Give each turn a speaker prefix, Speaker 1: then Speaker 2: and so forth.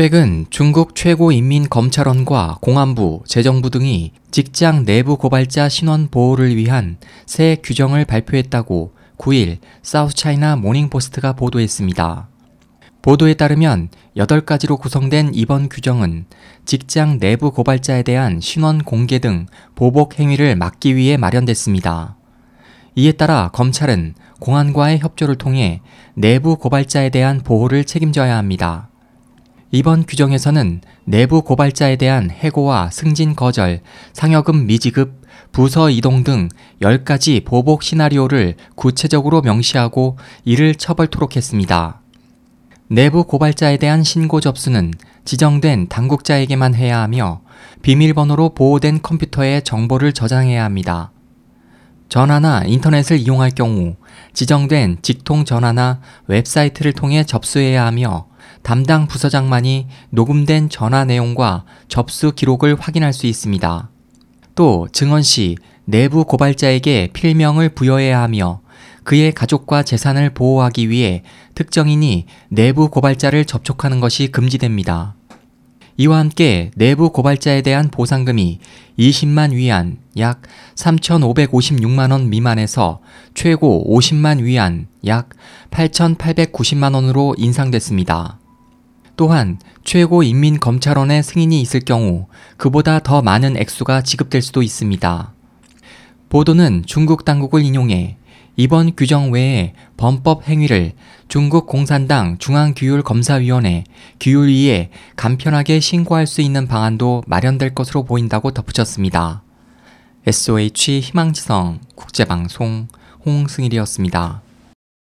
Speaker 1: 최근 중국 최고인민검찰원과 공안부, 재정부 등이 직장 내부 고발자 신원 보호를 위한 새 규정을 발표했다고 9일 사우스차이나 모닝포스트가 보도했습니다. 보도에 따르면 8가지로 구성된 이번 규정은 직장 내부 고발자에 대한 신원 공개 등 보복 행위를 막기 위해 마련됐습니다. 이에 따라 검찰은 공안과의 협조를 통해 내부 고발자에 대한 보호를 책임져야 합니다. 이번 규정에서는 내부 고발자에 대한 해고와 승진 거절, 상여금 미지급, 부서 이동 등 10가지 보복 시나리오를 구체적으로 명시하고 이를 처벌토록 했습니다. 내부 고발자에 대한 신고 접수는 지정된 당국자에게만 해야 하며 비밀번호로 보호된 컴퓨터에 정보를 저장해야 합니다. 전화나 인터넷을 이용할 경우 지정된 직통 전화나 웹사이트를 통해 접수해야 하며 담당 부서장만이 녹음된 전화 내용과 접수 기록을 확인할 수 있습니다. 또 증언 시 내부 고발자에게 필명을 부여해야 하며 그의 가족과 재산을 보호하기 위해 특정인이 내부 고발자를 접촉하는 것이 금지됩니다. 이와 함께 내부 고발자에 대한 보상금이 20만 위안 약 3,556만 원 미만에서 최고 50만 위안 약 8,890만 원으로 인상됐습니다. 또한 최고인민검찰원의 승인이 있을 경우 그보다 더 많은 액수가 지급될 수도 있습니다. 보도는 중국 당국을 인용해 이번 규정 외에 범법 행위를 중국 공산당 중앙규율검사위원회 규율위에 간편하게 신고할 수 있는 방안도 마련될 것으로 보인다고 덧붙였습니다. SOH 희망지성 국제방송 홍승일이었습니다.